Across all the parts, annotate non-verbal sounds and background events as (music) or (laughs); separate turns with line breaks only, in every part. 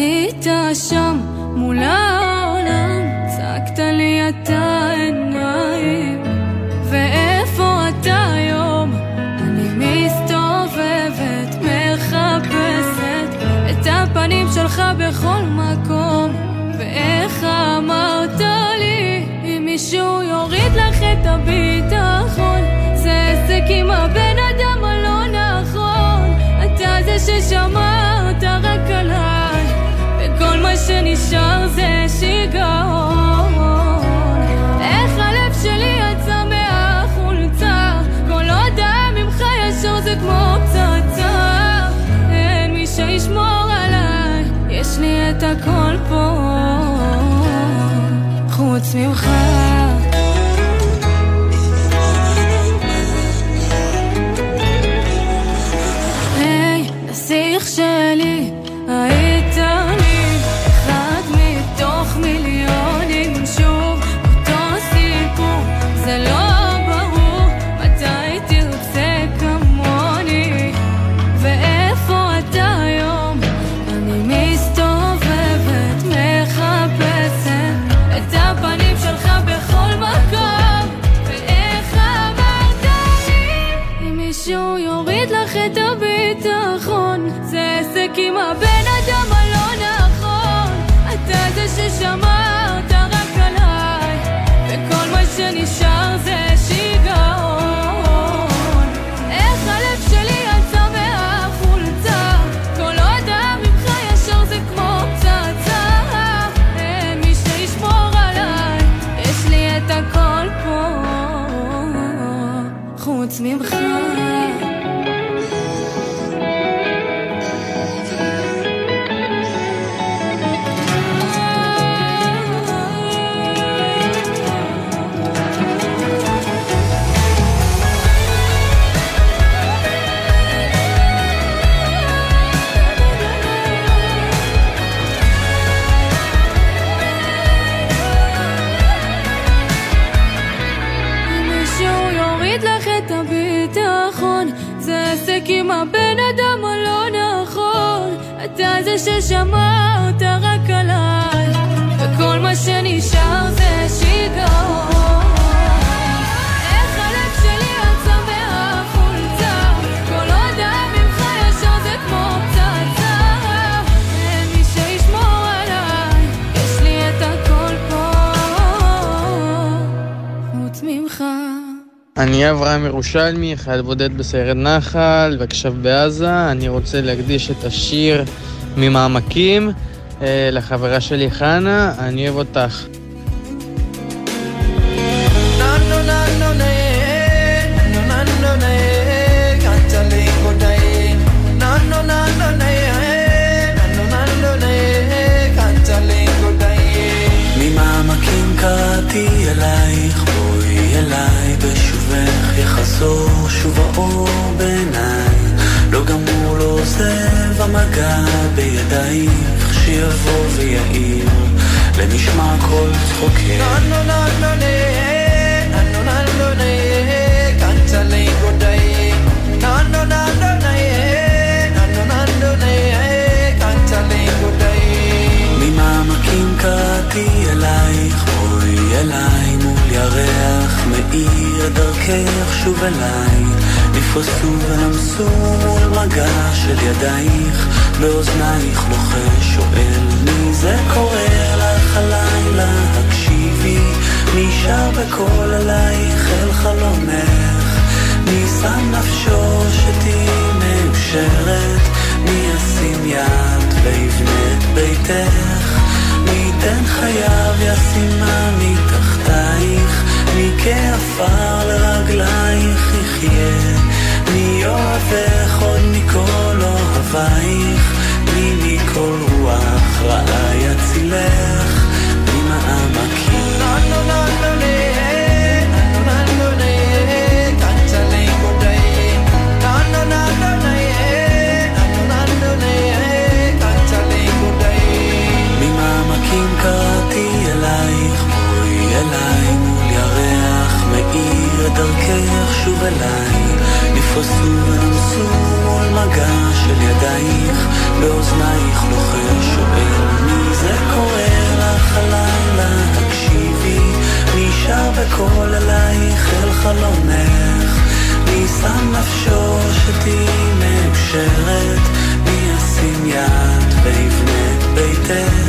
היית שם מול העולם, צעקת לי אתה עיניים, ואיפה אתה היום? אני מסתובבת, מחפשת את הפנים שלך בכל מקום, ואיך אמרת לי, אם מישהו יוריד לך את הביטחון, שנשאר זה שיגעון. איך הלב שלי יצא מהחולצה, כל הודעה ממך ישר זה כמו פצצה. אין מי שישמור עליי, יש לי את הכל פה, חוץ ממך. ששמרת רק עליי וכל מה שנשאר זה
אברהם ירושלמי, חייל בודד בסיירת נחל ועכשיו בעזה. אני רוצה להקדיש את השיר ממעמקים אה, לחברה שלי חנה, אני אוהב אותך.
יחזור שוב האור בעיניי. לא גמור, לא עוזב המגע בידייך, שיבוא ויעיר למשמע כל צחוקך. ממעמקים קראתי אלייך, בואי אליי מול ירח מאיר דרכך שוב אליי. נפרסו ונמסו מול מגע של ידייך, באוזנייך לוחש שואל מי זה קורא לך הלילה, הקשיבי, שר בקול אלייך אל חלומך, מי שם נפשו שתהיי מאושרת, מי ישים יד ויבנה את ביתך, מי ייתן חייו ישימה מתחתייך, מי כעפר לרגלייך יחיה, מי אוהבך עוד מכל אוהבייך, מי מכל רוח רעה יצילך, ממעמקים. ממעמקים קראתי אלייך, אליי מול ירח מאיר דרכך שוב אליי. נפרסו ונוסו מול מגע של ידייך באוזנייך לוחר שואל מי זה קורא לך הלילה? תקשיבי מי שר בקול אלייך אל חלומך מי שם נפשו שתהיי מאושרת מי ישים יד ויבנה ביתך?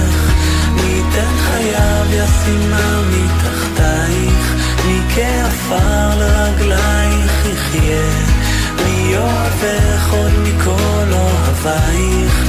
ישימה מתחתייך מי כעפר לרגלייך יחיה מי אוהבך עוד מכל אוהבייך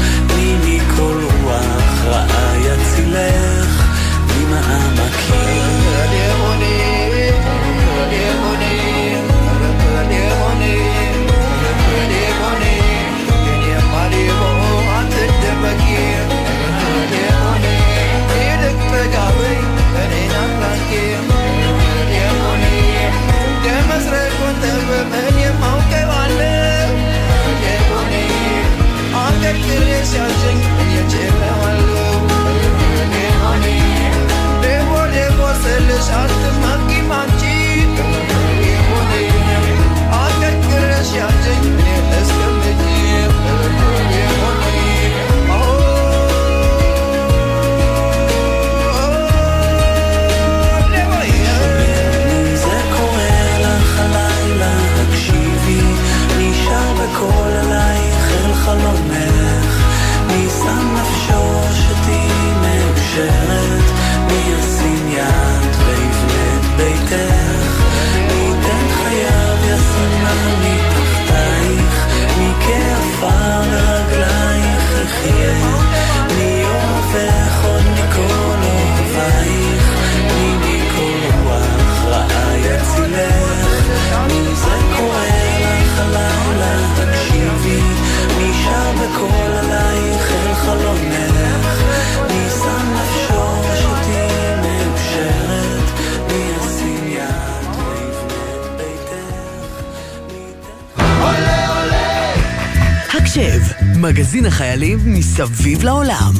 מגזין החיילים מסביב לעולם.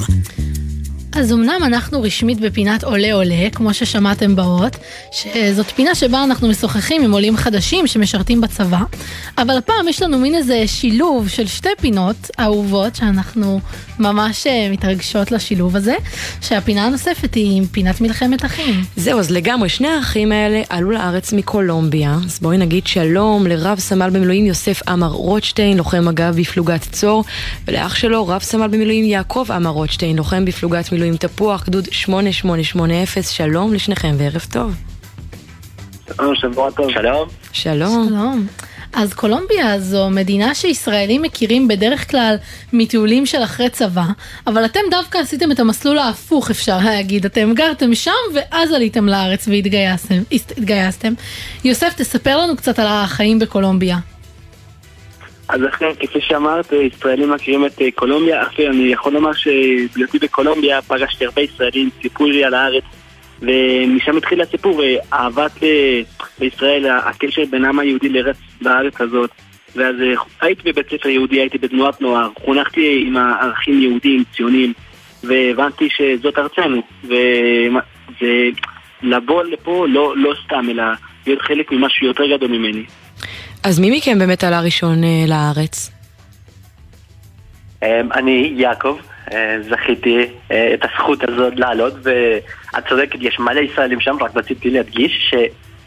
אז אמנם אנחנו רשמית בפינת עולה עולה, כמו ששמעתם באות, שזאת פינה שבה אנחנו משוחחים עם עולים חדשים שמשרתים בצבא, אבל הפעם יש לנו מין איזה שילוב של שתי פינות אהובות שאנחנו ממש אה, מתרגשות לשילוב הזה, שהפינה הנוספת היא עם פינת מלחמת אחים.
זהו, אז לגמרי, שני האחים האלה עלו לארץ מקולומביה, אז בואי נגיד שלום לרב סמל במילואים יוסף עמר רוטשטיין, לוחם מג"ב בפלוגת צור, ולאח שלו רב סמל במילואים יעקב עמר רוטשטיין, לוחם בפלוגת מילואים תפוח, גדוד 8880, שלום לשניכם וערב טוב.
שלום, שבוע טוב.
שלום. שלום.
שלום. אז קולומביה זו מדינה שישראלים מכירים בדרך כלל מטיולים של אחרי צבא, אבל אתם דווקא עשיתם את המסלול ההפוך אפשר להגיד, אתם גרתם שם ואז עליתם לארץ והתגייסתם. יוסף, תספר לנו קצת על החיים בקולומביה.
אז אכן, כפי שאמרת, ישראלים מכירים את אה, קולומביה, אפילו אני יכול לומר שבהיותי בקולומביה פגשתי הרבה ישראלים, סיפרו לי על הארץ ומשם התחיל הסיפור, אה, אהבת אה, לישראל, הקשר בין העם היהודי לארץ בארץ הזאת. ואז הייתי בבית ספר יהודי, הייתי בתנועת נוער, חונכתי עם הערכים יהודיים, ציוניים, והבנתי שזאת ארצנו. ולבוא לפה לא, לא סתם, אלא להיות חלק ממשהו יותר גדול ממני.
אז מי מכם באמת עלה ראשון לארץ?
אמ, אני יעקב, אה, זכיתי אה, את הזכות הזאת לעלות, ואת צודקת, יש מלא ישראלים שם, רק רציתי להדגיש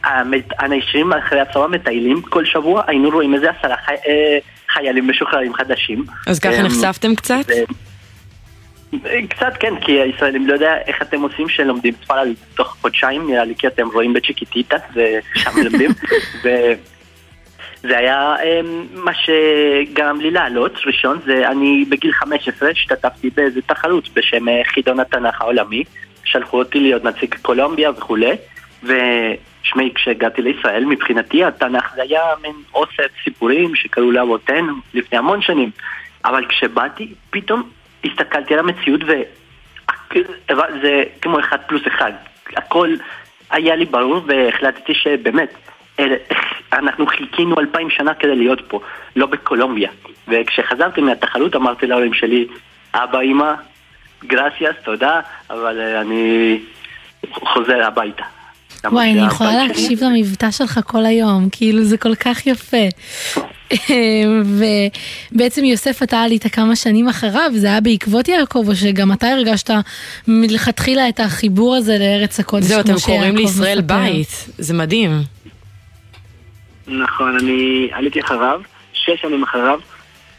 שהאנשים אחרי הצבא מטיילים כל שבוע, היינו רואים איזה עשרה חי... אה, חיילים משוחררים חדשים.
אז ככה נחשפתם קצת?
קצת כן, כי הישראלים לא יודע איך אתם עושים שלומדים ספרד תוך חודשיים, נראה לי כי אתם רואים בצ'יקיטיטה ושם מלמדים. (laughs) זה היה אמ, מה שגרם לי לעלות, ראשון, זה אני בגיל 15 השתתפתי באיזה תחרות בשם אה, חידון התנ"ך העולמי, שלחו אותי להיות נציג קולומביה וכולי, ושמי, כשהגעתי לישראל, מבחינתי התנ"ך זה היה מין אוסף סיפורים שקראו לאבותינו לפני המון שנים, אבל כשבאתי, פתאום הסתכלתי על המציאות וזה כמו אחד פלוס אחד, הכל היה לי ברור והחלטתי שבאמת אנחנו חיכינו אלפיים שנה כדי להיות פה, לא בקולומביה. וכשחזרתי מהתחרות אמרתי להורים שלי, אבא, אמא, גרסיאס, תודה, אבל uh, אני חוזר הביתה.
וואי, אני יכולה להקשיב למבטא שלך כל היום, כאילו זה כל כך יפה.
ובעצם יוסף אתה עלית כמה שנים אחריו, זה היה בעקבות יעקב, או שגם אתה הרגשת מלכתחילה את החיבור הזה לארץ הקודש,
זהו, אתם קוראים לישראל בית, זה מדהים.
נכון, אני עליתי אחריו, שש שנים אחריו.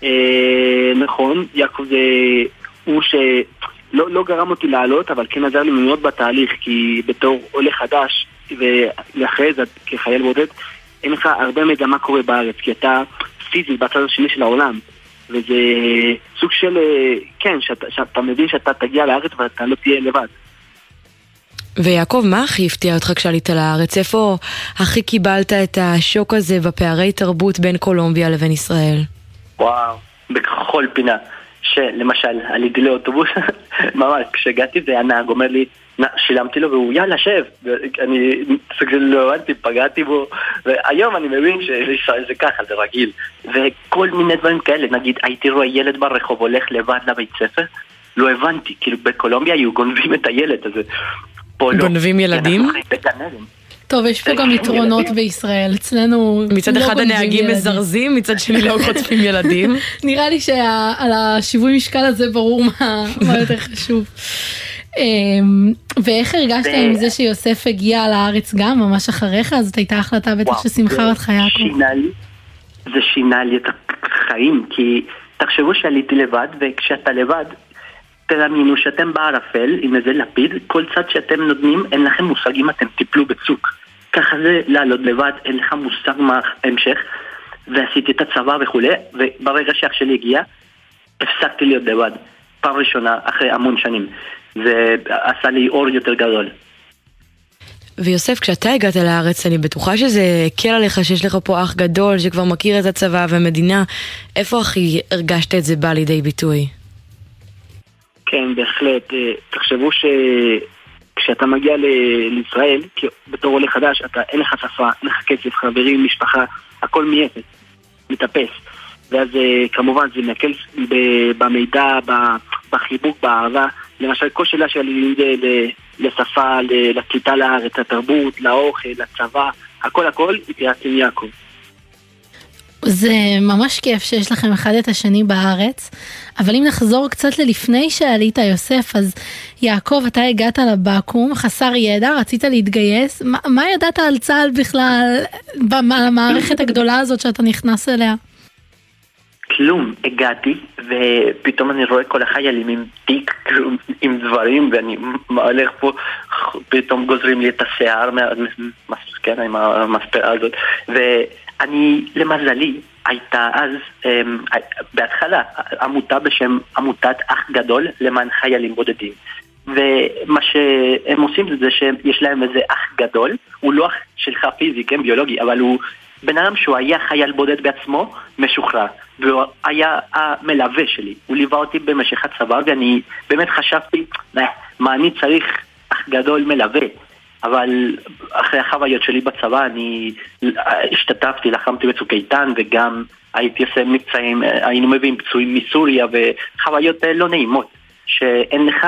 אה, נכון, יעקב זה הוא שלא לא גרם אותי לעלות, אבל כן עזר לי מאוד בתהליך, כי בתור עולה חדש, ואחרי זה כחייל בודד, אין לך הרבה מידע מה קורה בארץ, כי אתה פיזית בצד השני של העולם. וזה סוג של, אה, כן, שאתה, שאתה מבין שאתה תגיע לארץ ואתה לא תהיה לבד.
ויעקב, מה הכי הפתיע אותך כשעלית לארץ? איפה הכי קיבלת את השוק הזה בפערי תרבות בין קולומביה לבין ישראל?
וואו, בכל פינה. שלמשל, עליתי לאוטובוס, (laughs) ממש, כשהגעתי והנהג אומר לי, שילמתי לו והוא יאללה שב, אני סוג של לא הבנתי, פגעתי בו, והיום אני מבין שישראל זה ככה, זה רגיל, וכל מיני דברים כאלה, נגיד הייתי רואה ילד ברחוב הולך לבד לבית ספר, לא הבנתי, כאילו בקולומביה היו גונבים את הילד הזה,
פה לא. גונבים ילדים?
טוב, יש פה גם יתרונות בישראל, אצלנו
מצד לא אחד הנהגים מזרזים, מצד שני לא (laughs) חוטפים ילדים.
נראה לי שעל השיווי משקל הזה ברור מה יותר חשוב. אמ, ואיך הרגשת עם זה שיוסף הגיע לארץ גם ממש אחריך? זאת הייתה החלטה בטח ששמחה אותך יעקב.
זה שינה לי את החיים, כי תחשבו שעליתי לבד, וכשאתה לבד, תדמיינו שאתם בערפל עם איזה לפיד, כל צד שאתם נותנים, אין לכם מושג אם אתם תיפלו בצוק. ככה זה לעלות לבד, אין לך מושג מה המשך, ועשיתי את הצבא וכולי, וברגע שאח שלי הגיע, הפסקתי להיות לבד. פעם ראשונה אחרי המון שנים. זה עשה לי אור יותר גדול.
ויוסף, כשאתה הגעת לארץ, אני בטוחה שזה הקל עליך שיש לך פה אח גדול שכבר מכיר את הצבא והמדינה. איפה הכי הרגשת את זה בא לידי ביטוי?
כן, בהחלט. אה, תחשבו שכשאתה מגיע לישראל, בתור עולה חדש, אתה, אין לך שפה, אין לך כסף, חברים, משפחה, הכל מאפס, מתאפס. ואז אה, כמובן זה מקל במידע, בחיבוק, באהבה. למשל, כל שאלה שלי לשפה, לקליטה לארץ, לתרבות, לאוכל, לצבא, הכל הכל, התייעצתי עם יעקב.
זה ממש כיף שיש לכם אחד את השני בארץ, אבל אם נחזור קצת ללפני שעלית יוסף, אז יעקב, אתה הגעת לבקו"ם, חסר ידע, רצית להתגייס, מה, מה ידעת על צה"ל בכלל, במערכת הגדולה הזאת שאתה נכנס אליה?
כלום, הגעתי, ופתאום אני רואה כל החיילים עם תיק, עם דברים, ואני הולך פה, פתאום גוזרים לי את השיער, כן, עם המספרה הזאת, ואני, למזלי, הייתה אז, um, בהתחלה, עמותה בשם עמותת אח גדול למען חיילים בודדים. ומה שהם עושים זה שיש להם איזה אח גדול, הוא לא אח שלך פיזי, כן, ביולוגי, אבל הוא בן אדם שהוא היה חייל בודד בעצמו, משוחרר. והוא היה המלווה שלי. הוא ליווה אותי במשך הצבא, ואני באמת חשבתי, מה אני צריך אח גדול מלווה. אבל אחרי החוויות שלי בצבא אני השתתפתי, לחמתי בצוק איתן וגם הייתי עושה מבצעים, היינו מביאים פצועים מסוריה וחוויות לא נעימות שאין לך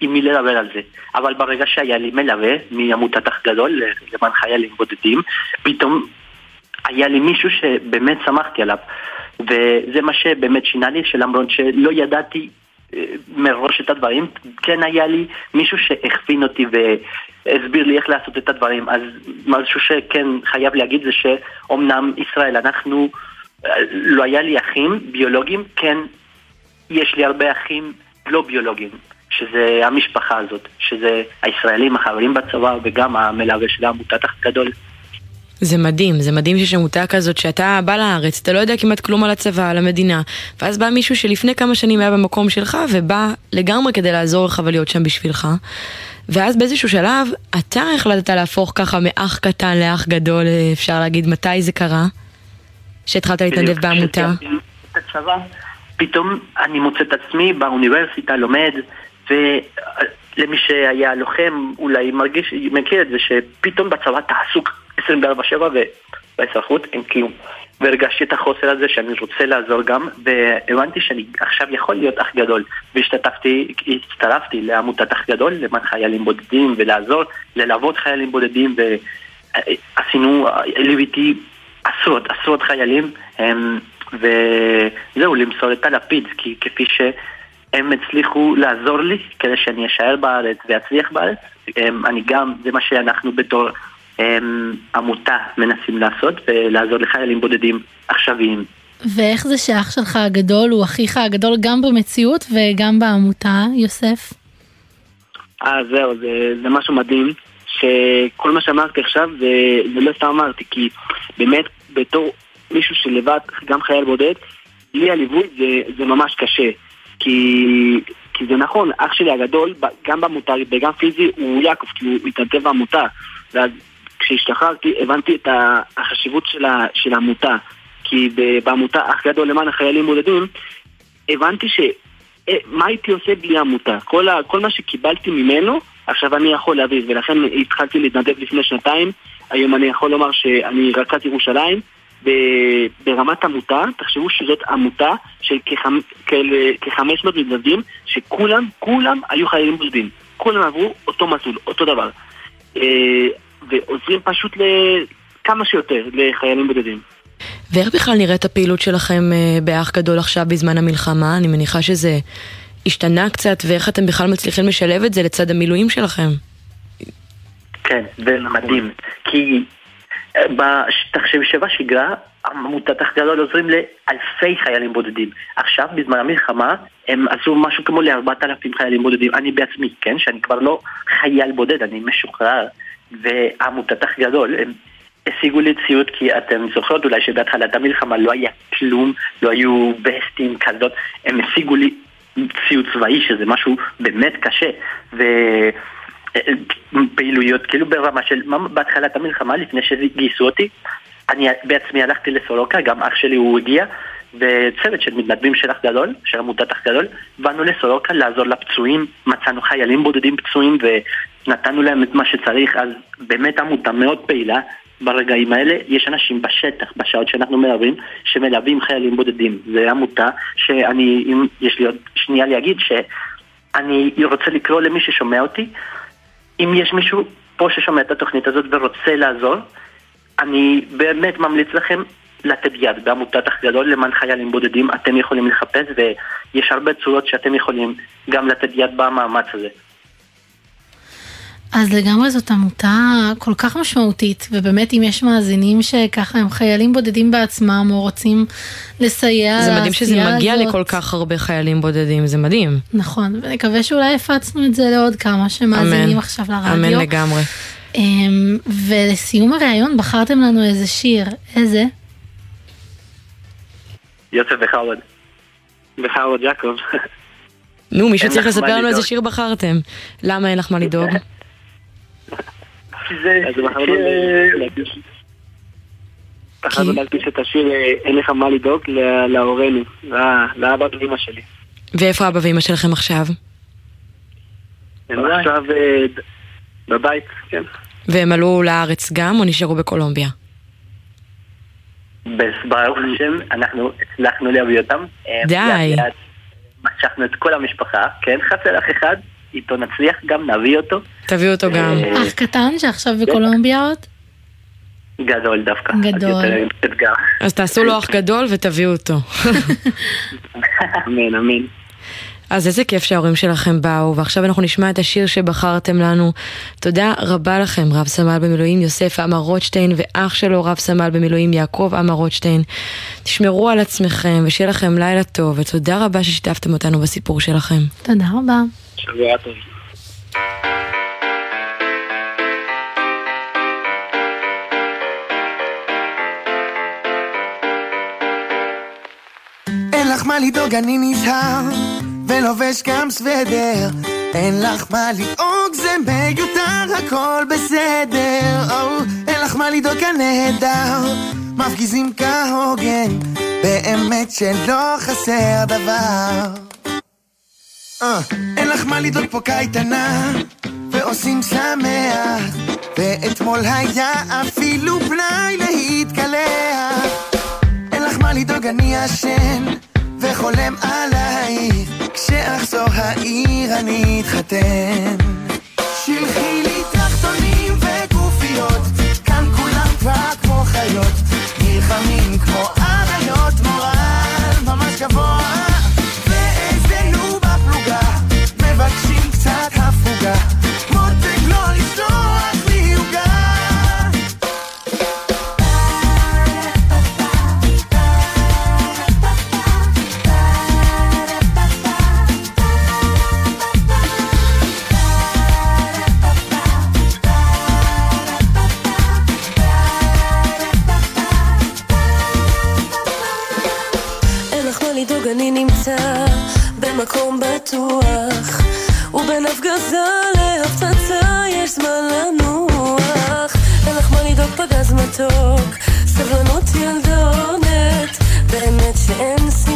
עם מי לדבר על זה. אבל ברגע שהיה לי מלווה מעמותת אח גדול למען חיילים בודדים, פתאום היה לי מישהו שבאמת שמחתי עליו. וזה מה שבאמת שינה לי, שלמרות שלא ידעתי אה, מראש את הדברים, כן היה לי מישהו שהכווין אותי והסביר לי איך לעשות את הדברים. אז משהו שכן חייב להגיד זה שאומנם ישראל, אנחנו, אה, לא היה לי אחים ביולוגיים, כן יש לי הרבה אחים לא ביולוגיים. שזה המשפחה הזאת, שזה הישראלים, החברים בצבא וגם המלווה של עמותת אח גדול.
זה מדהים, זה מדהים שיש עמותה כזאת שאתה בא לארץ, אתה לא יודע כמעט כלום על הצבא, על המדינה, ואז בא מישהו שלפני כמה שנים היה במקום שלך ובא לגמרי כדי לעזור לך ולהיות שם בשבילך. ואז באיזשהו שלב, אתה החלטת להפוך ככה מאח קטן לאח גדול, אפשר להגיד, מתי זה קרה? שהתחלת להתנדב בעמותה?
פתאום אני מוצא את עצמי באוניברסיטה, לומד, ולמי שהיה לוחם אולי מרגיש, מכיר את זה, שפתאום בצבא אתה עסוק 24-7 ובאזרחות אין כלום. והרגשתי את החוסר הזה שאני רוצה לעזור גם, והבנתי שאני עכשיו יכול להיות אח גדול. והשתתפתי, הצטרפתי לעמותת אח גדול למען חיילים בודדים ולעזור, ללוות חיילים בודדים, ועשינו, ליוויתי עשרות, עשרות חיילים, וזהו, למסור את הלפיד, כי כפי שהם הצליחו לעזור לי כדי שאני אשאר בארץ ואצליח בארץ, אני גם, זה מה שאנחנו בתור עמותה מנסים לעשות, ולעזור לחיילים בודדים עכשוויים.
ואיך זה שאח שלך הגדול הוא אחיך הגדול גם במציאות וגם בעמותה, יוסף?
אה, זהו, זה, זה משהו מדהים, שכל מה שאמרתי עכשיו זה, זה לא סתם אמרתי, כי באמת בתור מישהו שלבד, גם חייל בודד, בלי הליווי זה, זה ממש קשה. כי, כי זה נכון, אח שלי הגדול, גם בעמותה וגם פיזי, הוא יעקב, כי הוא התנדב בעמותה. ואז כשהשתחררתי הבנתי את החשיבות של העמותה. כי בעמותה אח גדול למען החיילים בודדים, הבנתי ש... אה, מה הייתי עושה בלי עמותה? כל, ה, כל מה שקיבלתי ממנו, עכשיו אני יכול להביא, ולכן התחלתי להתנדב לפני שנתיים. היום אני יכול לומר שאני רכז ירושלים. ברמת עמותה, תחשבו שזאת עמותה של כ-500 מתנדבים, שכולם, כולם היו חיילים בודדים. כולם עברו אותו מסלול, אותו דבר. ועוזרים פשוט לכמה שיותר לחיילים בודדים.
ואיך בכלל נראית הפעילות שלכם אה, באח גדול עכשיו בזמן המלחמה? אני מניחה שזה השתנה קצת, ואיך אתם בכלל מצליחים לשלב את זה לצד המילואים שלכם?
כן, זה מדהים. כי אה, תחשבי שבשגרה עמותת אח גדול עוזרים לאלפי חיילים בודדים. עכשיו, בזמן המלחמה, הם עשו משהו כמו לארבעת אלפים חיילים בודדים. אני בעצמי, כן, שאני כבר לא חייל בודד, אני משוחרר. ועמותת אח גדול, הם השיגו לי ציוד כי אתם זוכרות אולי שבהתחלת המלחמה לא היה כלום, לא היו וסטים כזאת, הם השיגו לי ציוד צבאי שזה משהו באמת קשה. ופעילויות כאילו ברמה של בהתחלת המלחמה לפני שגייסו אותי אני בעצמי הלכתי לסורוקה, גם אח שלי הוא הגיע וצוות של מתנדבים של אח גדול, של עמותת אח גדול, באנו לסורוקה לעזור לפצועים, מצאנו חיילים בודדים פצועים ונתנו להם את מה שצריך, אז באמת עמותה מאוד פעילה, ברגעים האלה יש אנשים בשטח, בשעות שאנחנו מלווים, שמלווים חיילים בודדים. זו עמותה שאני, אם יש לי עוד שנייה להגיד, שאני רוצה לקרוא למי ששומע אותי, אם יש מישהו פה ששומע את התוכנית הזאת ורוצה לעזור, אני באמת ממליץ לכם לתת יד בעמותת אח גדול למען חיילים בודדים, אתם יכולים לחפש ויש הרבה צורות שאתם יכולים גם לתת יד במאמץ הזה.
אז לגמרי זאת עמותה כל כך משמעותית, ובאמת אם יש מאזינים שככה הם חיילים בודדים בעצמם, או רוצים לסייע לעשייה הזאת.
זה מדהים שזה מגיע הזאת. לכל כך הרבה חיילים בודדים, זה מדהים.
נכון, ונקווה שאולי הפצנו את זה לעוד כמה שמאזינים אמן, עכשיו לרדיו.
אמן לגמרי.
אמ, ולסיום הראיון בחרתם לנו איזה שיר, איזה?
יוסף וחרוד.
וחרוד יעקב.
נו, מישהו צריך לספר לנו איזה שיר בחרתם. למה אין לך מה לדאוג?
בחרנו להלביש את השיר אין לך מה לדאוג להורינו, לאבא ואמא שלי.
ואיפה אבא ואמא שלכם עכשיו?
הם עכשיו אה, בבית, כן.
והם עלו לארץ גם או נשארו בקולומביה?
ברוך השם, אנחנו הצלחנו להביא אותם.
אה, די.
משכנו את כל המשפחה, כן, חסר אח אחד, איתו נצליח גם, נביא אותו.
תביא אותו גם.
אה, אח קטן שעכשיו בקולומביה עוד?
גדול דווקא.
גדול.
אז תעשו לו אח גדול ותביאו אותו. (laughs)
אמן, אמן.
אז איזה כיף שההורים שלכם באו, ועכשיו אנחנו נשמע את השיר שבחרתם לנו. תודה רבה לכם, רב סמל במילואים יוסף עמר רוטשטיין, ואח שלו רב סמל במילואים יעקב עמר רוטשטיין. תשמרו על עצמכם, ושיהיה לכם לילה טוב, ותודה רבה ששיתפתם אותנו בסיפור שלכם.
תודה רבה.
שבוע טוב.
אין לך מה לדאוג, אני נזהר ולובש גם סוודר. אין לך מה לדאוג, זה מיותר, הכל בסדר. oh, אין לך מה לדאוג, הנהדר מפגיזים כהוגן באמת שלא חסר דבר. uh, אין לך מה לדאוג פה קייטנה. ועושים שמח. ואתמול היה אפילו פנאי להתקלח. אין לך מה לדאוג, אני ישן וחולם עלייך. כשאחזור העיר אני אתחתן. שלחי לי תחתונים וגופיות כאן כולם כבר כמו חיות נלחמים חשוב אני נמצא במקום
בטוח ובין הפגזה להפצצה יש זמן לנוח. אין לך מה לדאוג פגז מתוק סבלנות ילדונת באמת שאין סבלנות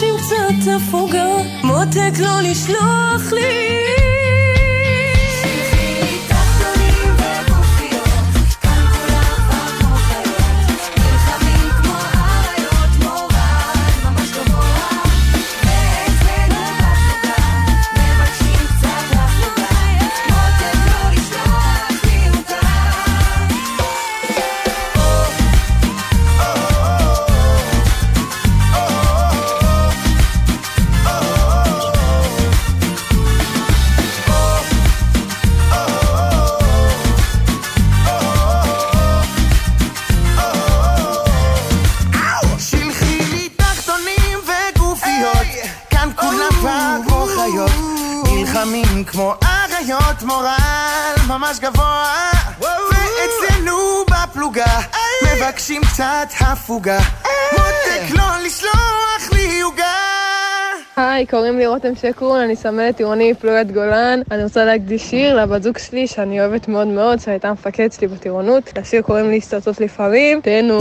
שימצא את הפוגה, מותק לא לשלוח לי.
עוגה. מותק לא לשלוח לי עוגה.
היי, קוראים לי רותם שקרון, אני סמלת עירוני פלוגת גולן. אני רוצה להקדיש שיר לבת זוג שלי שאני אוהבת מאוד מאוד, שהייתה מפקד שלי בטירונות. לשיר קוראים לי הסתרצות לפעמים. תהנו.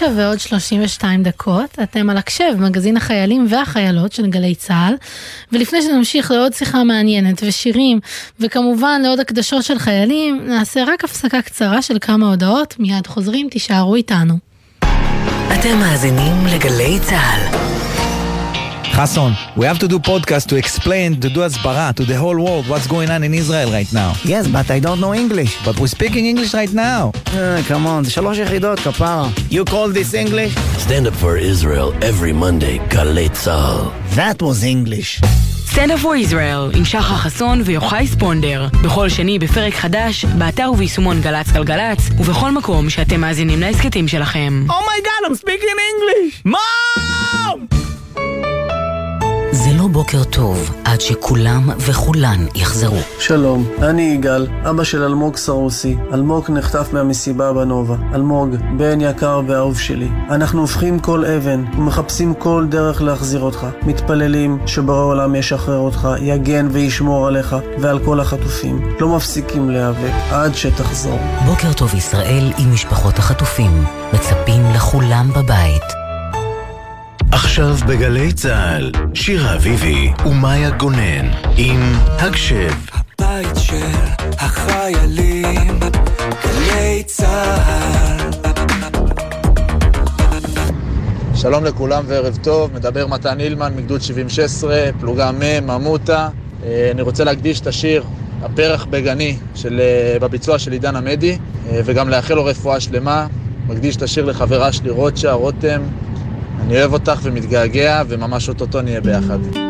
תשע ועוד 32 דקות, אתם על הקשב, מגזין החיילים והחיילות של גלי צה"ל, ולפני שנמשיך לעוד שיחה מעניינת ושירים, וכמובן לעוד הקדשות של חיילים, נעשה רק הפסקה קצרה של כמה הודעות, מיד חוזרים, תישארו איתנו.
אתם מאזינים לגלי צה"ל.
Hassan, we have to do podcast to explain, to do הסברה to the whole world what's going on in Israel right now.
Yes, but I don't know English.
But we're speaking English right now.
Uh, come on, זה שלוש יחידות, כפרה. You call this English?
Stand up for Israel every Monday, גלי צה"ל.
That was English.
Stand up for Israel עם שחר חסון ויוחאי ספונדר. בכל שני בפרק חדש, באתר וביישומון גל"צ גלגלצ, ובכל מקום שאתם מאזינים להסכתים שלכם.
Oh my god, I'm speaking English! Mom!
לא בוקר טוב עד שכולם וכולן יחזרו.
שלום, אני יגאל, אבא של אלמוג סרוסי. אלמוג נחטף מהמסיבה בנובה. אלמוג, בן יקר ואהוב שלי. אנחנו הופכים כל אבן ומחפשים כל דרך להחזיר אותך. מתפללים שבורא עולם ישחרר אותך, יגן וישמור עליך ועל כל החטופים. לא מפסיקים להיאבק עד שתחזור.
בוקר טוב ישראל עם משפחות החטופים. מצפים לכולם בבית.
עכשיו בגלי צה"ל, שירה אביבי ומאיה גונן עם הקשב.
בית של החיילים, גלי צה"ל.
שלום לכולם וערב טוב, מדבר מתן אילמן מגדוד 7016, פלוגה מ', ממוטה. אה, אני רוצה להקדיש את השיר הפרח בגני של, אה, בביצוע של עידן עמדי, אה, וגם לאחל לו רפואה שלמה. מקדיש את השיר לחברה שלי רוטשה, רותם. אני אוהב אותך ומתגעגע, וממש אוטוטו נהיה ביחד.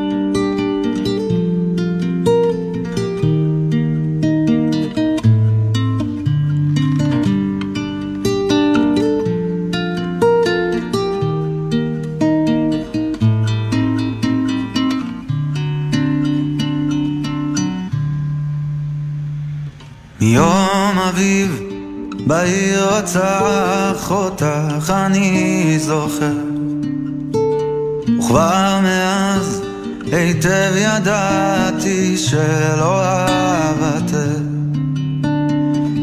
היטב ידעתי שלא אוותר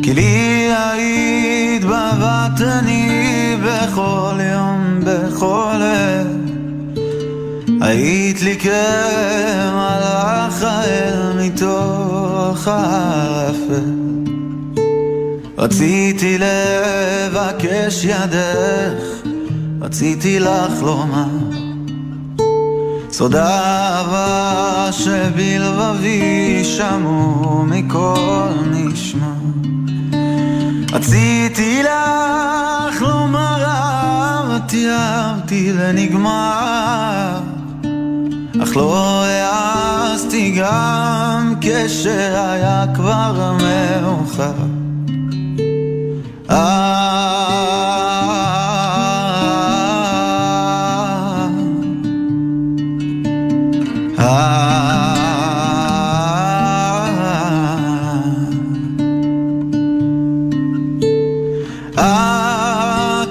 כי לי היית בבטני בכל יום, בכל היית לי כמלאך האל מתוך הערפל רציתי לבקש ידך, רציתי לך לומר סוד אהבה שבלבבי שמור מכל נשמע. רציתי לך לומר אהבתי אהבתי לנגמר אך לא העזתי גם כשהיה כבר מאוחר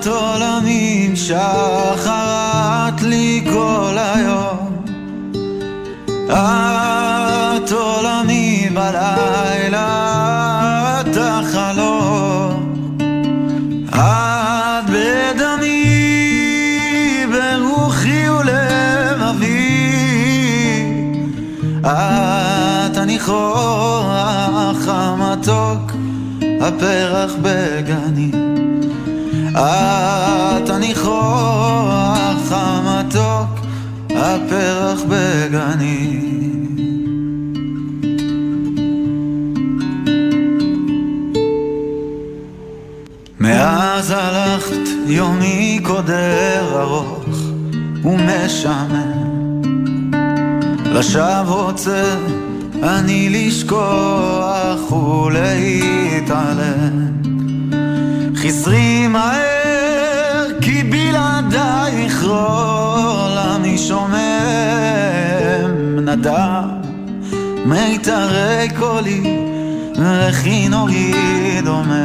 עולמים שחרת לי כל היום. את עולמי בלילה את החלום. את בדמי ברוחי ולבבי. את הניחוח המתוק הפרח בגני את הניחוח הפרח בגני. מאז הלכת יומי קודר ארוך ומשעמם לשווא רוצה אני לשכוח ולהתעלם חזרי מהר בלעדייך עולמי שומם. נדם מיתרי קולי וכי נוהי דומם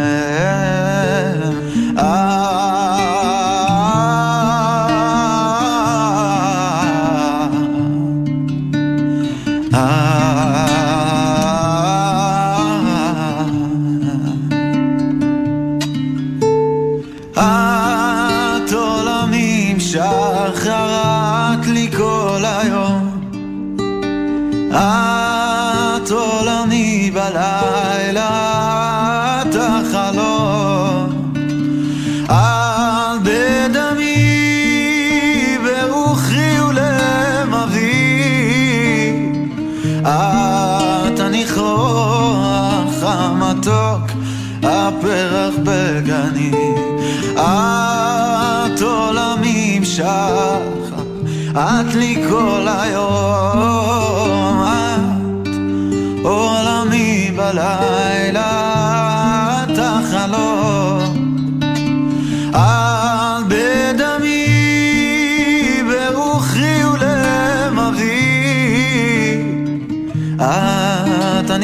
החלום. על בדמי ברוחי ולמבי את הניחוח המתוק הפרח בגני. את עולמי משחר את לי כל היום. את עולמי בלילה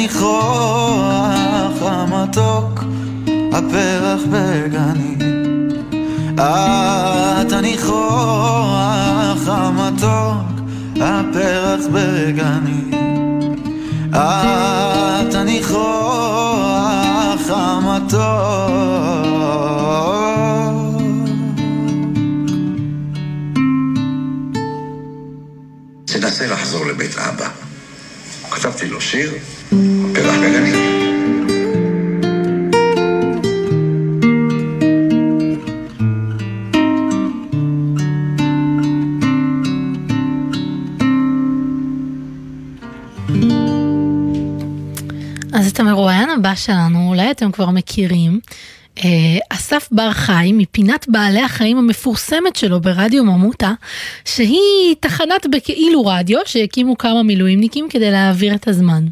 הניחוח המתוק הפרח בגני. את הניחוח המתוק הפרח בגני. את הניחוח המתוק.
תנסה לחזור לבית אבא. כתבתי לו שיר, פרח בגני.
אז את המרואיין הבא שלנו, אולי אתם כבר מכירים, אסף בר חי מפינת בעלי החיים המפורסמת שלו ברדיו ממוטה, שהיא תחנת בכאילו רדיו שהקימו כמה מילואימניקים כדי להעביר את הזמן.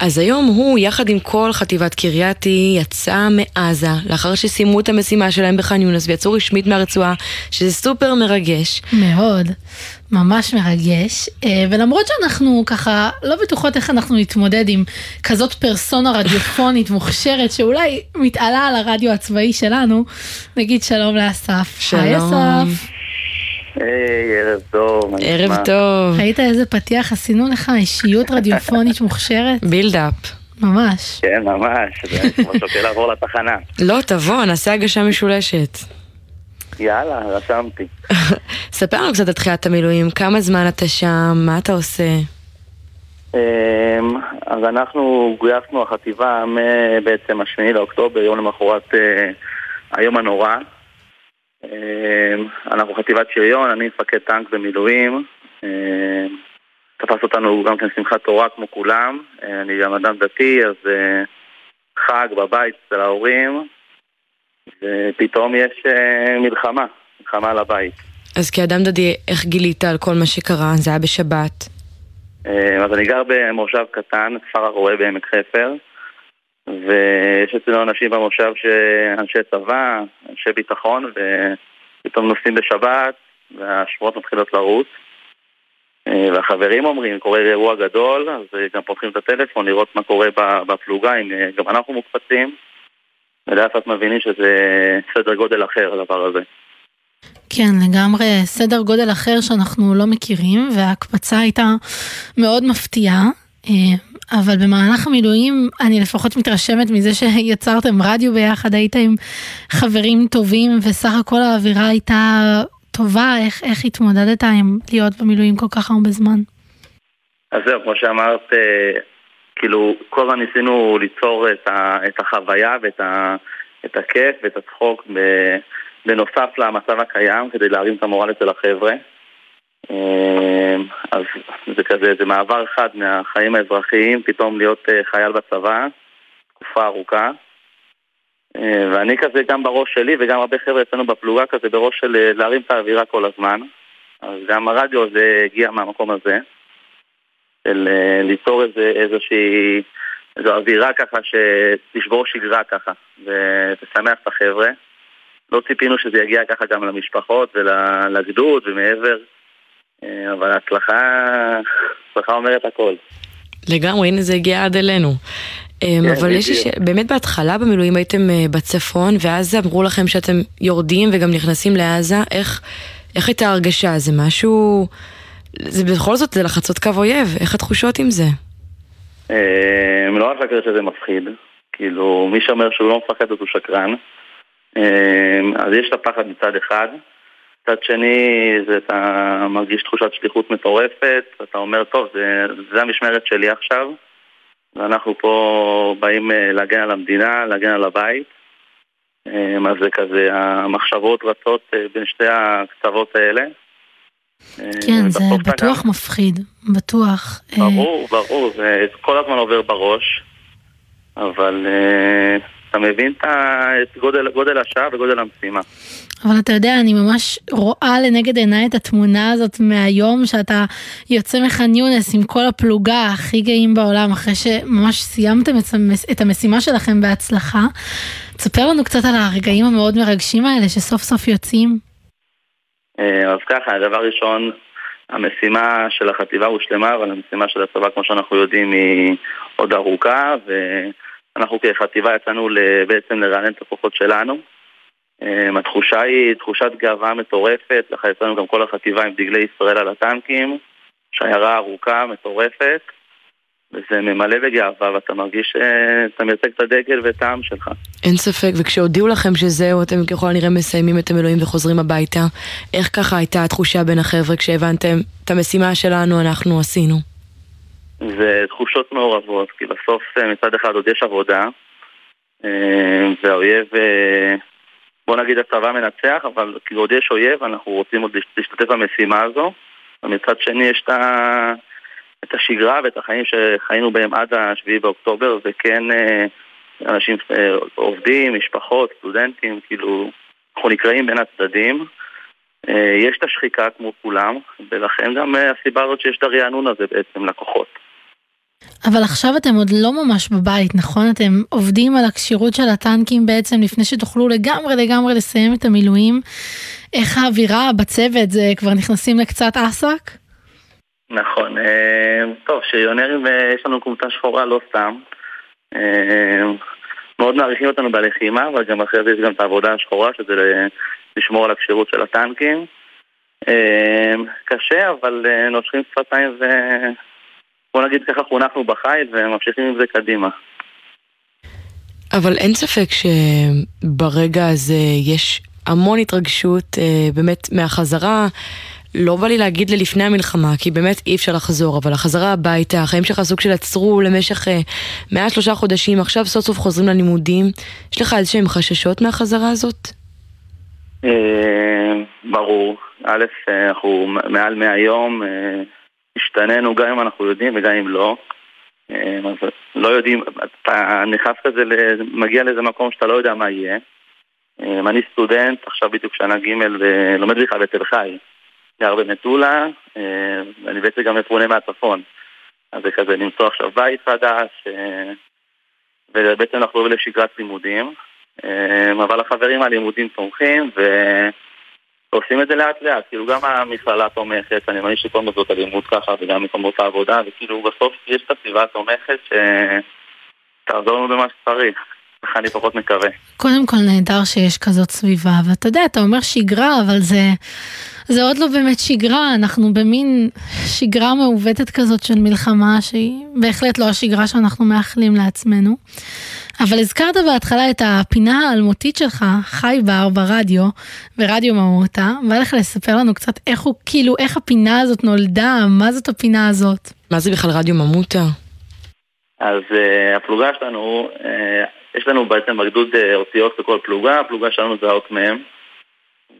אז היום הוא, יחד עם כל חטיבת קרייתי, יצא מעזה, לאחר שסיימו את המשימה שלהם בח'אן יונס ויצאו רשמית מהרצועה, שזה סופר מרגש.
מאוד, ממש מרגש. אה, ולמרות שאנחנו ככה לא בטוחות איך אנחנו נתמודד עם כזאת פרסונה רדיופונית מוכשרת שאולי מתעלה על הרדיו הצבאי שלנו, נגיד שלום לאסף.
שלום.
היי אסף.
היי, ערב טוב.
ערב? טוב.
ראית איזה פתיח עשינו לך? אישיות רדיופונית מוכשרת?
בילדאפ.
ממש.
כן, ממש, זה כמו שוקל לעבור לתחנה.
לא, תבוא, נעשה הגשה משולשת.
יאללה, רשמתי. (laughs)
ספר לנו קצת על תחילת המילואים, כמה זמן אתה שם, מה אתה עושה?
אמ, אז אנחנו גויסנו החטיבה מבעצם השמיני לאוקטובר, יום למחרת אה, היום הנורא. אמ, אנחנו חטיבת שריון, אני מפקד טנק במילואים. אמ, תפס אותנו גם כן שמחת תורה כמו כולם. אה, אני גם אדם דתי, אז אה, חג בבית אצל ההורים. ופתאום יש אה, מלחמה, מלחמה על הבית.
אז כאדם דדי, איך גילית על כל מה שקרה? זה היה בשבת.
אה, אז אני גר במושב קטן, כפר הרועה בעמק חפר, ויש אצלנו אנשים במושב שאנשי צבא, אנשי ביטחון, ופתאום נוסעים בשבת, והשמועות מתחילות לרוץ. אה, והחברים אומרים, קורה אירוע גדול, אז גם פותחים את הטלפון לראות מה קורה בפלוגה, אם גם אנחנו מוקפצים, ולאט לאט מבינים שזה סדר גודל אחר, הדבר הזה.
כן, לגמרי סדר גודל אחר שאנחנו לא מכירים, וההקפצה הייתה מאוד מפתיעה. אה, אבל במהלך המילואים אני לפחות מתרשמת מזה שיצרתם רדיו ביחד, היית עם חברים טובים וסך הכל האווירה הייתה טובה, איך, איך התמודדת עם להיות במילואים כל כך הרבה זמן?
אז זהו, כמו שאמרת, אה, כאילו, כל הזמן ניסינו ליצור את, ה, את החוויה ואת ה, את הכיף ואת הצחוק בנוסף למצב הקיים כדי להרים את המורל אצל החבר'ה. אה, אז זה כזה, זה מעבר אחד מהחיים האזרחיים, פתאום להיות אה, חייל בצבא, תקופה ארוכה. אה, ואני כזה גם בראש שלי וגם הרבה חבר'ה אצלנו בפלוגה כזה בראש של אה, להרים את האווירה כל הזמן. אז גם הרדיו הזה הגיע מהמקום הזה, של אה, ליצור איזה, איזושהי, איזו אווירה ככה שתשבור שגרה ככה, ותשמח את החבר'ה. לא ציפינו שזה יגיע ככה גם למשפחות ולגדוד ומעבר, אה, אבל ההצלחה, ההצלחה אומרת הכל.
לגמרי, הנה זה הגיע עד אלינו. אמ,
כן,
אבל יש לי ש... באמת בהתחלה במילואים הייתם אה, בצפון, ואז אמרו לכם שאתם יורדים וגם נכנסים לעזה, איך, איך הייתה ההרגשה? זה משהו... זה בכל זאת, זה לחצות קו אויב, איך התחושות עם זה?
אה, לא רק להגיד שזה מפחיד, כאילו מי שאומר שהוא לא מפחד אז הוא שקרן. אה, אז יש את הפחד מצד אחד, מצד שני אתה מרגיש תחושת שליחות מטורפת, אתה אומר טוב זה, זה המשמרת שלי עכשיו, ואנחנו פה באים אה, להגן על המדינה, להגן על הבית. אז זה כזה, המחשבות רצות בין שתי הקצוות האלה. אה,
כן, זה
אתה גם-
בטוח מפחיד, בטוח. אה,
ברור, ברור, זה כל הזמן עובר בראש, אבל uh, אתה מבין את גודל, גודל השעה וגודל המשימה.
אבל אתה יודע, אני ממש רואה לנגד עיניי את התמונה הזאת מהיום שאתה יוצא מח'אן יונס עם כל הפלוגה הכי גאים בעולם, אחרי שממש סיימתם את המשימה שלכם בהצלחה. תספר לנו קצת על הרגעים המאוד מרגשים האלה שסוף סוף יוצאים.
אה, אז ככה, דבר ראשון, המשימה של החטיבה הושלמה, אבל המשימה של הצבא, כמו שאנחנו יודעים, היא עוד ארוכה, ואנחנו כחטיבה יצאנו בעצם לרענן את הכוחות שלנו. אה, התחושה היא תחושת גאווה מטורפת, ככה יצאנו גם כל החטיבה עם דגלי ישראל על הטנקים, שיירה ארוכה, מטורפת, וזה ממלא בגאווה, ואתה מרגיש שאתה מייצג את הדגל ואת העם שלך.
אין ספק, וכשהודיעו לכם שזהו, אתם ככל הנראה מסיימים את המילואים וחוזרים הביתה, איך ככה הייתה התחושה בין החבר'ה כשהבנתם את המשימה שלנו אנחנו עשינו?
זה תחושות מעורבות, כי בסוף אה, מצד אחד עוד יש עבודה, אה, והאויב, אה, בוא נגיד הצבא מנצח, אבל כאילו עוד יש אויב, אנחנו רוצים עוד להשת- להשתתף במשימה הזו, ומצד שני יש את, ה... את השגרה ואת החיים שחיינו בהם עד ה-7 באוקטובר, וכן אה, אנשים אה, עובדים, משפחות, סטודנטים, כאילו, אנחנו נקראים בין הצדדים. אה, יש את השחיקה כמו כולם, ולכן גם הסיבה הזאת שיש את הרענון הזה בעצם לקוחות.
אבל עכשיו אתם עוד לא ממש בבית, נכון? אתם עובדים על הכשירות של הטנקים בעצם לפני שתוכלו לגמרי לגמרי לסיים את המילואים. איך האווירה בצוות, זה כבר נכנסים לקצת אסק?
נכון, אה, טוב, שריונרים אה, יש לנו קבוצה שחורה לא סתם. אה, מאוד מעריכים אותנו בלחימה, אבל גם אחרי זה יש גם את העבודה השחורה, שזה לשמור על הכשירות של הטנקים. קשה, אבל נושכים שפתיים ו... בוא נגיד ככה חונכנו בחיל וממשיכים עם זה קדימה.
אבל אין ספק שברגע הזה יש המון התרגשות באמת מהחזרה. לא בא לי להגיד ללפני המלחמה, כי באמת אי אפשר לחזור, אבל החזרה הביתה, החיים שלך סוג של עצרו למשך אה, מעל שלושה חודשים, עכשיו סוף סוף חוזרים ללימודים. יש לך איזשהם חששות מהחזרה הזאת?
אה, ברור. א', אנחנו מעל 100 יום, אה, השתננו גם אם אנחנו יודעים וגם אם לא. אה, לא יודעים, אתה נכנס כזה, מגיע לאיזה מקום שאתה לא יודע מה יהיה. אני סטודנט, עכשיו בדיוק שנה ג' ולומד בכלל בתל חי. גר במטולה, אה, ואני בעצם גם מפונה מהצפון. אז זה כזה למצוא עכשיו בית חדש, אה, ובעצם לחזור לשגרת לימודים. אה, אבל החברים מהלימודים תומכים. ועושים את זה לאט לאט, כאילו גם המכללה תומכת, אני מאמין שכל מוסדות הלימוד ככה וגם מקומות העבודה, וכאילו בסוף יש את הסביבה התומכת שתעזור לנו במה שצריך, אני פחות מקווה.
קודם כל נהדר שיש כזאת סביבה, ואתה יודע, אתה אומר שגרה, אבל זה, זה עוד לא באמת שגרה, אנחנו במין שגרה מעוותת כזאת של מלחמה, שהיא בהחלט לא השגרה שאנחנו מאחלים לעצמנו. אבל הזכרת בהתחלה את הפינה האלמותית שלך, חי בר ברדיו, ברדיו ממוטה, בא לך לספר לנו קצת איך הוא, כאילו, איך הפינה הזאת נולדה, מה זאת הפינה הזאת?
מה זה בכלל רדיו ממוטה?
אז uh, הפלוגה שלנו, uh, יש לנו בעצם בגדוד uh, אותיות בכל פלוגה, הפלוגה שלנו זה האות מ',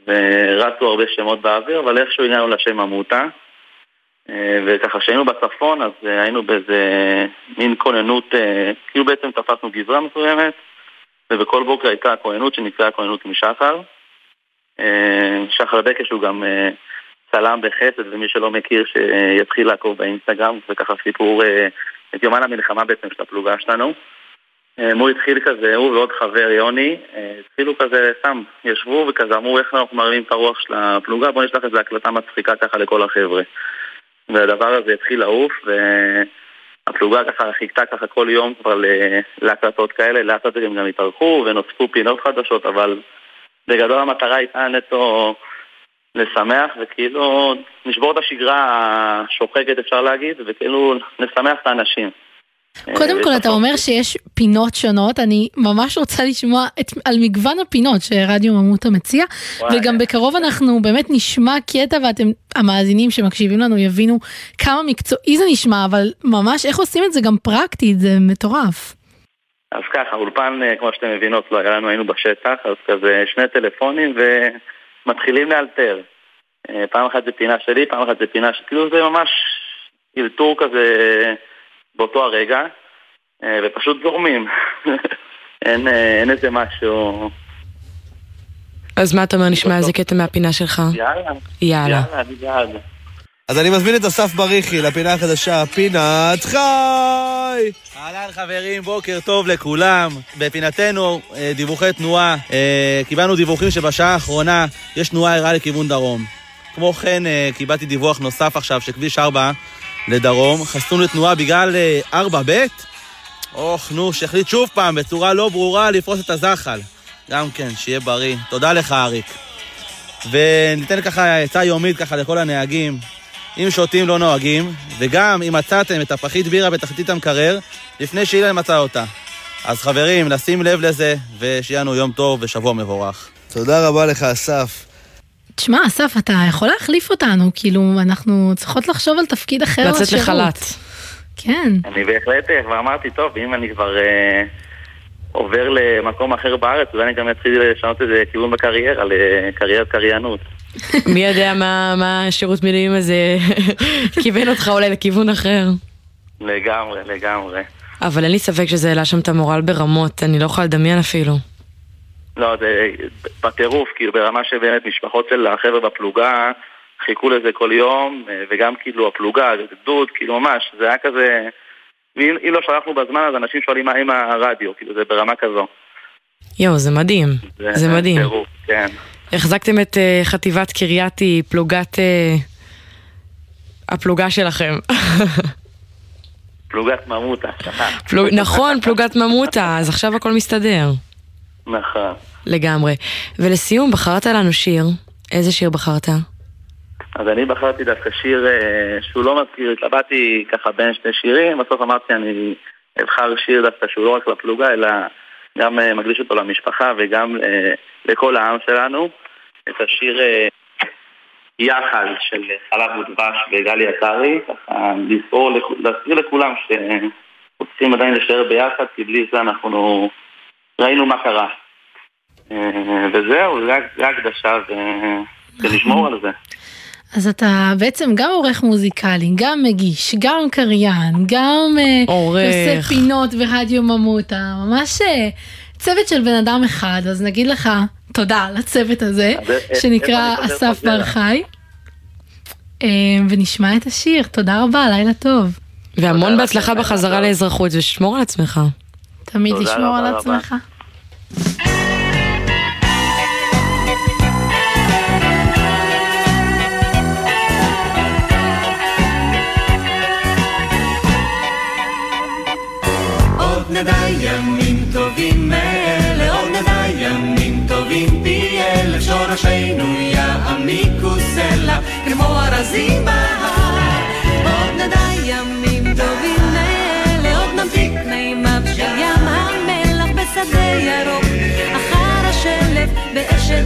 ורצו הרבה שמות באוויר, אבל איכשהו הגענו לשם עמותה. אה, וככה כשהיינו בצפון, אז אה, היינו באיזה מין כוננות, אה, כאילו בעצם תפסנו גזרה מסוימת, ובכל בוקר הייתה כוננות שנקראה כוננות משחר. שחר בקש הוא גם צלם בחסד, ומי שלא מכיר שיתחיל לעקוב באינסטגרם, זה ככה סיפור, את יומן המלחמה בעצם של הפלוגה שלנו. אה, הוא התחיל כזה, הוא ועוד חבר יוני, אה, התחילו כזה, סתם, ישבו וכזה אמרו איך אנחנו מרימים את הרוח של הפלוגה, בואו נשלח איזה הקלטה מצחיקה ככה לכל החבר'ה. והדבר הזה התחיל לעוף, והפלוגה ככה חיכתה ככה כל יום כבר להקלטות כאלה, לאט לאט הם גם התארחו ונוספו פינות חדשות, אבל בגדול המטרה הייתה נטו לשמח וכאילו נשבור את השגרה השוחקת אפשר להגיד, וכאילו נשמח את האנשים.
קודם
אה,
כל אתה אומר שיש פינות שונות, אני ממש רוצה לשמוע את, על מגוון הפינות שרדיו ממוטה מציע. וגם בקרוב אנחנו באמת נשמע קטע ואתם, המאזינים שמקשיבים לנו יבינו כמה מקצועי זה נשמע, אבל ממש איך עושים את זה גם פרקטית, זה מטורף.
אז ככה, אולפן, אה, כמו שאתם מבינות, לא היה לנו, היינו בשטח, אז כזה שני טלפונים ומתחילים לאלתר. אה, פעם אחת זה פינה שלי, פעם אחת זה פינה ש... כאילו זה ממש אלתור כזה באותו הרגע, אה, ופשוט זורמים. (laughs) אין, אה, אין איזה משהו...
אז מה אתה אומר, נשמע איזה קטע מהפינה שלך?
יאללה.
יאללה.
יאללה, אני בעד.
אז אני מזמין את אסף בריחי לפינה החדשה, פינת חי!
אהלן חברים, בוקר טוב לכולם. בפינתנו, אה, דיווחי תנועה, קיבלנו דיווחים שבשעה האחרונה יש תנועה ערה לכיוון דרום. כמו כן, קיבלתי דיווח נוסף עכשיו שכביש 4 לדרום חסום לתנועה בגלל אה, 4ב'. אוח, נו, שהחליט שוב פעם בצורה לא ברורה לפרוס את הזחל. גם כן, שיהיה בריא. תודה לך, אריק. וניתן ככה עצה יומית ככה לכל הנהגים. אם שותים לא נוהגים, וגם אם מצאתם את הפחית בירה בתחתית המקרר, לפני שאילן מצא אותה. אז חברים, נשים לב לזה, ושיהיה לנו יום טוב ושבוע מבורך.
תודה רבה לך, אסף.
תשמע, אסף, אתה יכול להחליף אותנו, כאילו, אנחנו צריכות לחשוב על תפקיד אחר
לצאת. לחל"ת.
כן.
אני בהחלט אה, כבר אמרתי, טוב, אם אני כבר אה, עובר למקום אחר בארץ, אולי אני גם אתחיל לשנות איזה כיוון בקריירה, לקריירת קריינות. (laughs)
מי יודע מה, מה השירות מילואים הזה (laughs) כיוון אותך אולי לכיוון אחר.
לגמרי, לגמרי.
אבל אין לי ספק שזה העלה שם את המורל ברמות, אני לא יכולה לדמיין אפילו.
לא, זה בטירוף, כאילו ברמה שבאמת משפחות של החבר'ה בפלוגה חיכו לזה כל יום, וגם כאילו הפלוגה, גדוד, כאילו ממש, זה היה כזה... אם לא שלחנו בזמן, אז אנשים שואלים מה עם הרדיו, כאילו זה ברמה כזו.
יואו, זה מדהים, זה מדהים.
טירוף, כן.
החזקתם את אה, חטיבת קרייתי, פלוגת... אה, הפלוגה שלכם.
פלוגת שכחת.
פלוג... נכון, פלוגת ממוטה, אז עכשיו הכל מסתדר.
נכון.
לגמרי. ולסיום, בחרת לנו שיר. איזה שיר בחרת?
אז אני בחרתי דווקא שיר אה, שהוא לא מזכיר, התלבטתי ככה בין שני שירים, בסוף אמרתי אני אבחר שיר דווקא שהוא לא רק לפלוגה, אלא גם אה, מקדיש אותו למשפחה וגם אה, לכל העם שלנו. את השיר יחד של חלב ודבש וגלי עטרי, ככה לזכור, להזכיר לכולם שרוצים עדיין להישאר ביחד, כי בלי זה אנחנו ראינו מה קרה. אה, וזהו, זה הקדשה ולשמור על זה.
אז אתה בעצם גם עורך מוזיקלי, גם מגיש, גם קריין, גם אה,
עורך.
עושה פינות ברדיו ממוטה, ממש אה, צוות של בן אדם אחד, אז נגיד לך תודה לצוות הזה, שנקרא אסף? בר חי. ונשמע את השיר, תודה רבה, לילה טוב.
והמון בהצלחה בחזרה לאזרחות, ושמור על עצמך.
תמיד
רבה
על. עצמך.
נדע ימים טובים מאלה, עוד נדע ימים טובים פי אלף, שורשינו יעמיקו סלע, כמו ארזים בהר.
עוד נדע ימים טובים מאלה, עוד נמתיק מימיו בשדה ירוק, אחר השלף באשת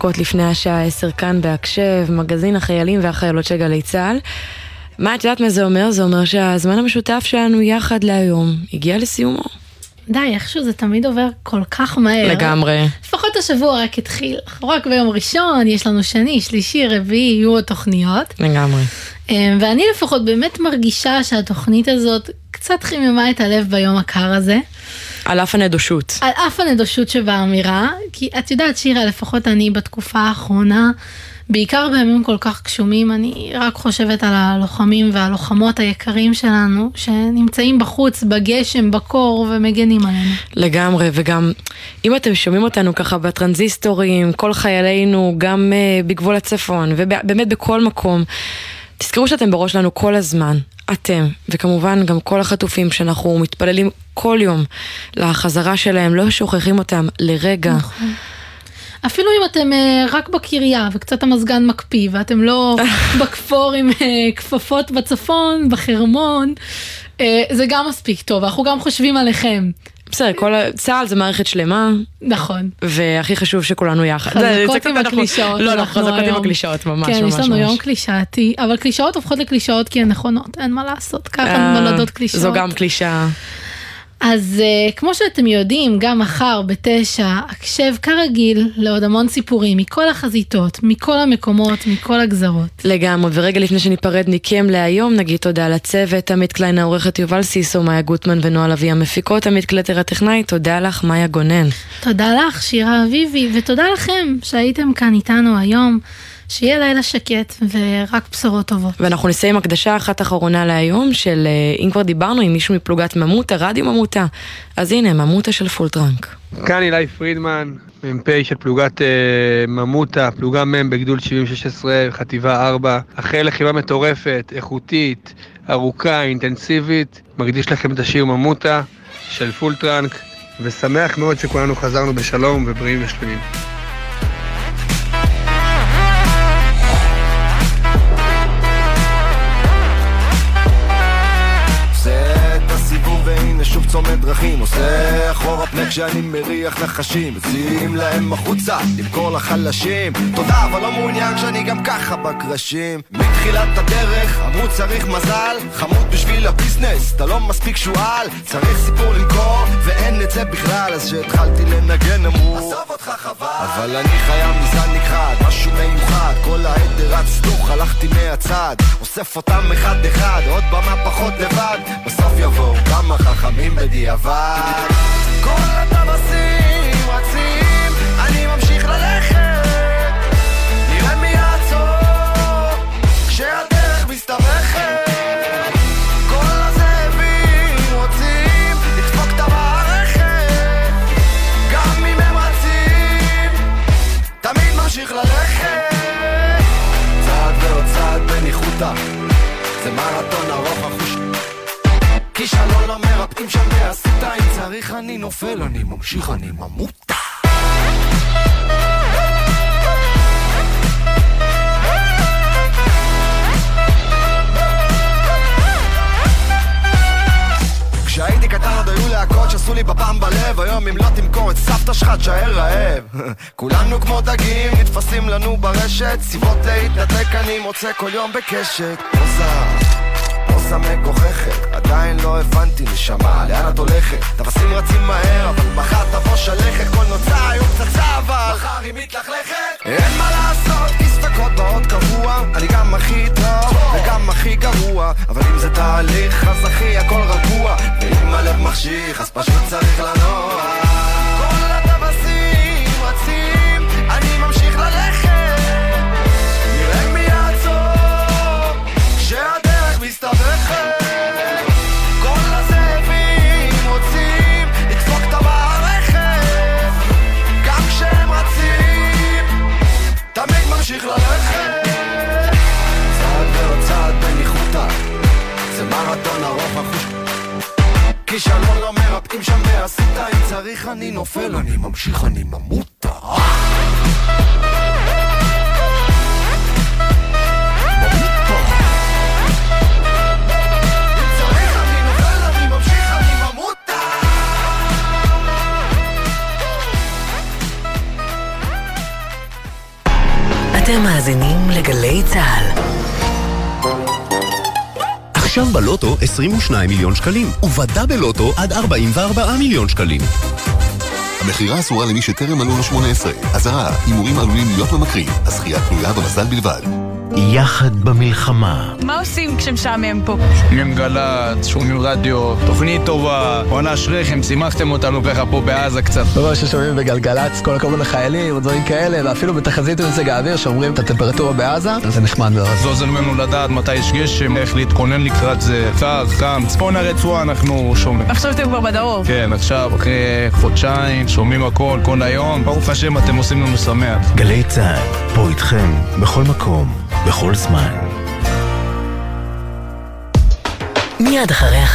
דקות לפני השעה עשר כאן בהקשב, מגזין החיילים והחיילות של גלי צה"ל. מה את יודעת מה זה אומר? זה אומר שהזמן המשותף שלנו יחד להיום הגיע לסיומו.
די, איכשהו זה תמיד עובר כל כך מהר.
לגמרי.
לפחות השבוע רק התחיל. רק ביום ראשון, יש לנו שני, שלישי, רביעי, יהיו עוד תוכניות.
לגמרי.
אה, ואני לפחות באמת מרגישה שהתוכנית הזאת קצת חיממה את הלב ביום הקר הזה.
על אף הנדושות.
על אף הנדושות שבאמירה, כי את יודעת שירה, לפחות אני בתקופה האחרונה, בעיקר בימים כל כך גשומים, אני רק חושבת על הלוחמים והלוחמות היקרים שלנו, שנמצאים בחוץ, בגשם, בקור, ומגנים עלינו.
לגמרי, וגם אם אתם שומעים אותנו ככה בטרנזיסטורים, כל חיילינו, גם uh, בגבול הצפון, ובאמת בכל מקום, תזכרו שאתם בראש שלנו כל הזמן, אתם, וכמובן גם כל החטופים שאנחנו מתפללים כל יום לחזרה שלהם, לא שוכחים אותם לרגע.
נכון. אפילו אם אתם uh, רק בקריה וקצת המזגן מקפיא ואתם לא (laughs) בכפור עם uh, כפפות בצפון, בחרמון, uh, זה גם מספיק טוב, אנחנו גם חושבים עליכם.
בסדר, כל צה"ל זה מערכת שלמה.
נכון.
והכי חשוב שכולנו יחד.
חזקות עם הקלישאות.
לא, לא, חזקות עם. הקלישאות, ממש,
כן,
ממש,
יש לנו
ממש.
יום קלישאתי, אבל קלישאות הופכות לקלישאות כי הן נכונות, אין מה לעשות, ככה
אה,
נולדות קלישאות.
זו גם קלישאה.
אז אה, כמו שאתם יודעים, גם מחר בתשע, הקשב כרגיל לעוד המון סיפורים מכל החזיתות, מכל המקומות, מכל הגזרות.
לגמרי, ורגע לפני שניפרד מכם להיום, נגיד תודה לצוות, עמית קליין העורכת יובל סיסו, מאיה גוטמן ונועה לביא המפיקות, עמית קלטר הטכנאי, תודה לך, מאיה גונן.
תודה לך, שירה אביבי, ותודה לכם שהייתם כאן איתנו היום. שיהיה לילה שקט ורק בשורות טובות.
ואנחנו נסיים הקדשה אחת אחרונה להיום של, אה, אם כבר דיברנו עם מישהו מפלוגת ממותה, רדיו ממותה, אז הנה, ממותה של פולטרנק.
כאן אילי פרידמן, מ"פ של פלוגת אה, ממותה, פלוגה מ' בגדוד 7016, חטיבה 4. אחרי לחימה מטורפת, איכותית, ארוכה, אינטנסיבית, מקדיש לכם את השיר ממותה של פולטרנק, ושמח מאוד שכולנו חזרנו בשלום ובריאים ושלמים.
צומת דרכים עושה אחורה פנה כשאני מריח נחשים מציעים להם החוצה למכור לחלשים תודה אבל לא מעוניין כשאני גם ככה בקרשים. מתחילת הדרך אמרו צריך מזל חמוד בשביל הביזנס אתה לא מספיק שועל צריך סיפור למכור ואין את זה בכלל אז כשהתחלתי לנגן אמרו עזוב אותך חבל. אבל אני חיה מזן נכחד משהו מיוחד כל העדר רץ דוך הלכתי מהצד אוסף אותם אחד אחד עוד במה פחות לבד. בסוף יבואו כמה חכמים בדיעבד. כל הטווסים רצים, אני ממשיך ללכת. נראה מי יעצור כשהדרך מסתבכת. כל הזאבים רוצים לדפוק את המערכת. גם אם הם רצים, תמיד ממשיך ללכת. צעד ועוד צעד בניחותא. זה מרתון ארוך החוש כישלון לא מ... מרפאים שם באסותא אם צריך אני נופל, אני ממשיך, אני ממותה כשהייתי קטן עוד היו להקות שעשו לי בפעם בלב היום אם לא תמכור את סבתא שלך תשאר רעב. (laughs) כולנו כמו דגים נתפסים לנו ברשת סיבות להתנתק אני מוצא כל יום בקשת. פוזה, פוזה מגוחכת. עדיין לא הבנתי נשמה לאן את הולכת? תפסים רצים מהר אבל מחר תבוא שלכת. כל נוצה היום פצצה אבל מחר היא מתלכלכת. אין מה לעשות כי ספקות באות קבוע. אני גם הכי טוב וגם הכי גרוע. אבל אם זה תהליך אז אחי הכל רגוע. ואם הלב מחשיך אז פשוט צריך לנוע צריך אני נופל אני ממשיך אני ממותה
אתם מאזינים לגלי צה"ל.
עכשיו בלוטו 22 מיליון שקלים, ובדאבל לוטו עד 44 מיליון שקלים.
המכירה אסורה למי שטרם מלאו לו 18. אזהרה, הימורים עלולים להיות ממכרים. הזכייה תלויה במזל בלבד.
יחד במלחמה.
מה עושים כשמשעמם פה?
שומעים גל"צ, שומעים רדיו, תוכנית טובה, בואנה אשריכם, שימחתם אותנו ככה פה בעזה קצת.
לא רואה ששומעים בגלגלצ, כל הכבוד לחיילים ודברים כאלה, ואפילו בתחזית מזג האוויר שאומרים את הטמפרטורה בעזה, זה נחמד מאוד.
זה עוזר לנו לדעת מתי יש גשם, איך להתכונן לקראת זה, קר, חם, צפון הרצועה אנחנו שומעים.
עכשיו אתם כבר בדרום.
כן, עכשיו, אחרי חודשיים, שומעים הכל, כל היום, ברוך השם אתם עושים לנו שמח.
גלי צה"ל, פה איתכם, בכל מקום, בכל זמן.
מיד אחרי החדשות